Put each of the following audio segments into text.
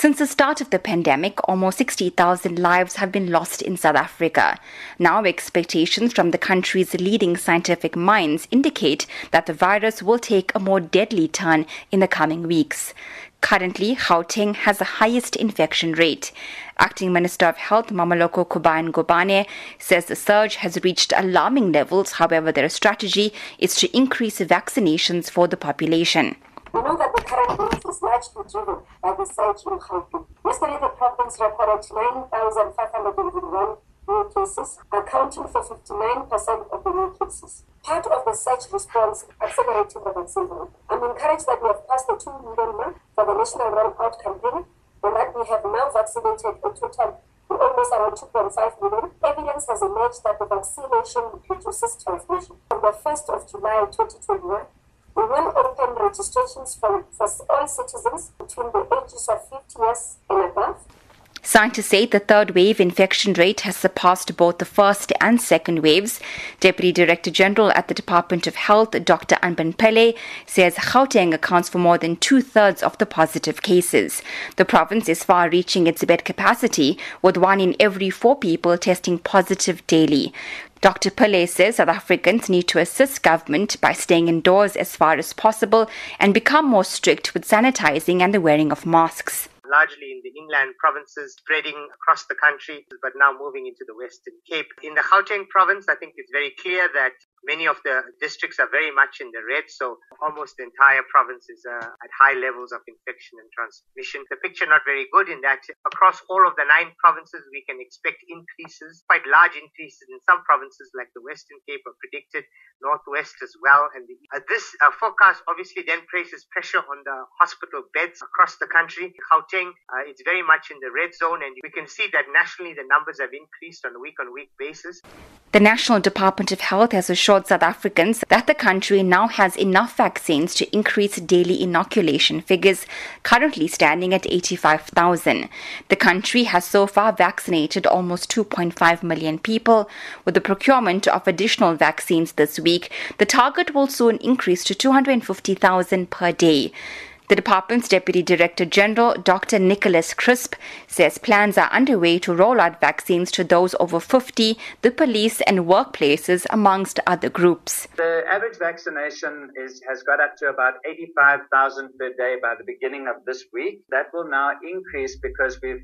Since the start of the pandemic, almost 60,000 lives have been lost in South Africa. Now, expectations from the country's leading scientific minds indicate that the virus will take a more deadly turn in the coming weeks. Currently, Gauteng has the highest infection rate. Acting Minister of Health Mmamoloko Kubayi Ngqakula says the surge has reached alarming levels. However, their strategy is to increase vaccinations for the population. We know that growth is largely driven by the in Gauteng. Yesterday, the province recorded 9,501 new cases, accounting for 59% of the new cases. Part of the surge response accelerated the vaccine I'm encouraged that we have passed the 2 million mark for the national run-out campaign and that we have now vaccinated a total of almost around 2.5 million. Evidence has emerged that the vaccination reduces transmission. From the 1st of July 2021, we will open registrations for, for all citizens between the ages of 50 years and above. Scientists say the third wave infection rate has surpassed both the first and second waves. Deputy Director General at the Department of Health, Dr. Anban Pillay, says Gauteng accounts for more than two thirds of the positive cases. The province is far reaching its bed capacity, with one in every four people testing positive daily. Dr. Pillay says South Africans need to assist government by staying indoors as far as possible and become more strict with sanitizing and the wearing of masks largely in the inland provinces, spreading across the country, but now moving into the Western Cape. In the Gauteng province, I think it's very clear that Many of the districts are very much in the red, so almost the entire province is uh, at high levels of infection and transmission. The picture not very good in that across all of the nine provinces we can expect increases, quite large increases in some provinces like the Western Cape are predicted, Northwest as well. And the, uh, this uh, forecast obviously then places pressure on the hospital beds across the country. Gauteng uh, is very much in the red zone, and we can see that nationally the numbers have increased on a week-on-week basis. The National Department of Health has assured South Africans that the country now has enough vaccines to increase daily inoculation figures, currently standing at 85,000. The country has so far vaccinated almost 2.5 million people. With the procurement of additional vaccines this week, the target will soon increase to 250,000 per day. The department's Deputy Director General, Dr. Nicholas Crisp, says plans are underway to roll out vaccines to those over 50, the police, and workplaces, amongst other groups. The average vaccination is, has got up to about 85,000 per day by the beginning of this week. That will now increase because we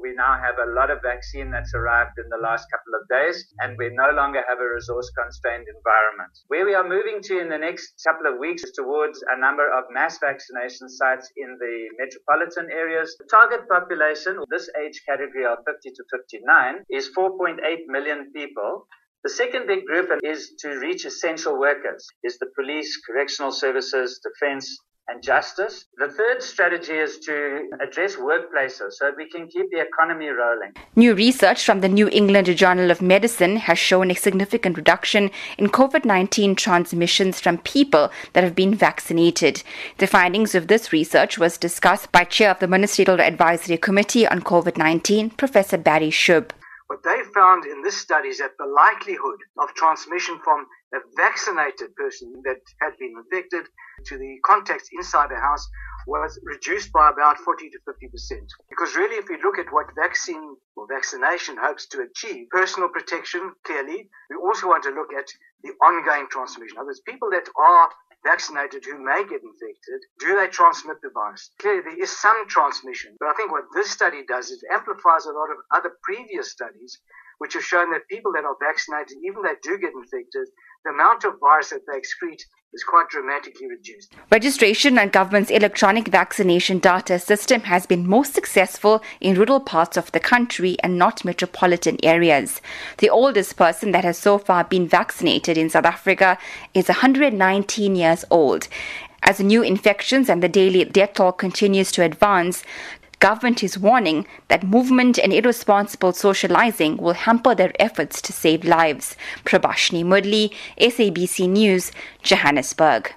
we now have a lot of vaccine that's arrived in the last couple of days, and we no longer have a resource constrained environment. Where we are moving to in the next couple of weeks is towards a number of mass vaccinations sites in the metropolitan areas. The target population, this age category of 50 to 59, is 4.8 million people. The second big group is to reach essential workers, is the police, correctional services, defense, and justice. The third strategy is to address workplaces so that we can keep the economy rolling. New research from the New England Journal of Medicine has shown a significant reduction in COVID 19 transmissions from people that have been vaccinated. The findings of this research was discussed by Chair of the Ministerial Advisory Committee on COVID 19, Professor Barry Schoub. What they found in this study is that the likelihood of transmission from a vaccinated person that had been infected to the context inside the house was reduced by about 40 to 50 percent. Because really, if we look at what vaccine or vaccination hopes to achieve, personal protection, clearly, we also want to look at the ongoing transmission. In other words, people that are vaccinated who may get infected, do they transmit the virus? Clearly, there is some transmission, but I think what this study does is amplifies a lot of other previous studies which have shown that people that are vaccinated, even that do get infected, the amount of virus that they excrete is quite dramatically reduced. Registration on government's electronic vaccination data system has been most successful in rural parts of the country and not metropolitan areas. The oldest person that has so far been vaccinated in South Africa is 119 years old. As new infections and the daily death toll continues to advance, government is warning that movement and irresponsible socializing will hamper their efforts to save lives. Prabashini Moodley, SABC News, Johannesburg.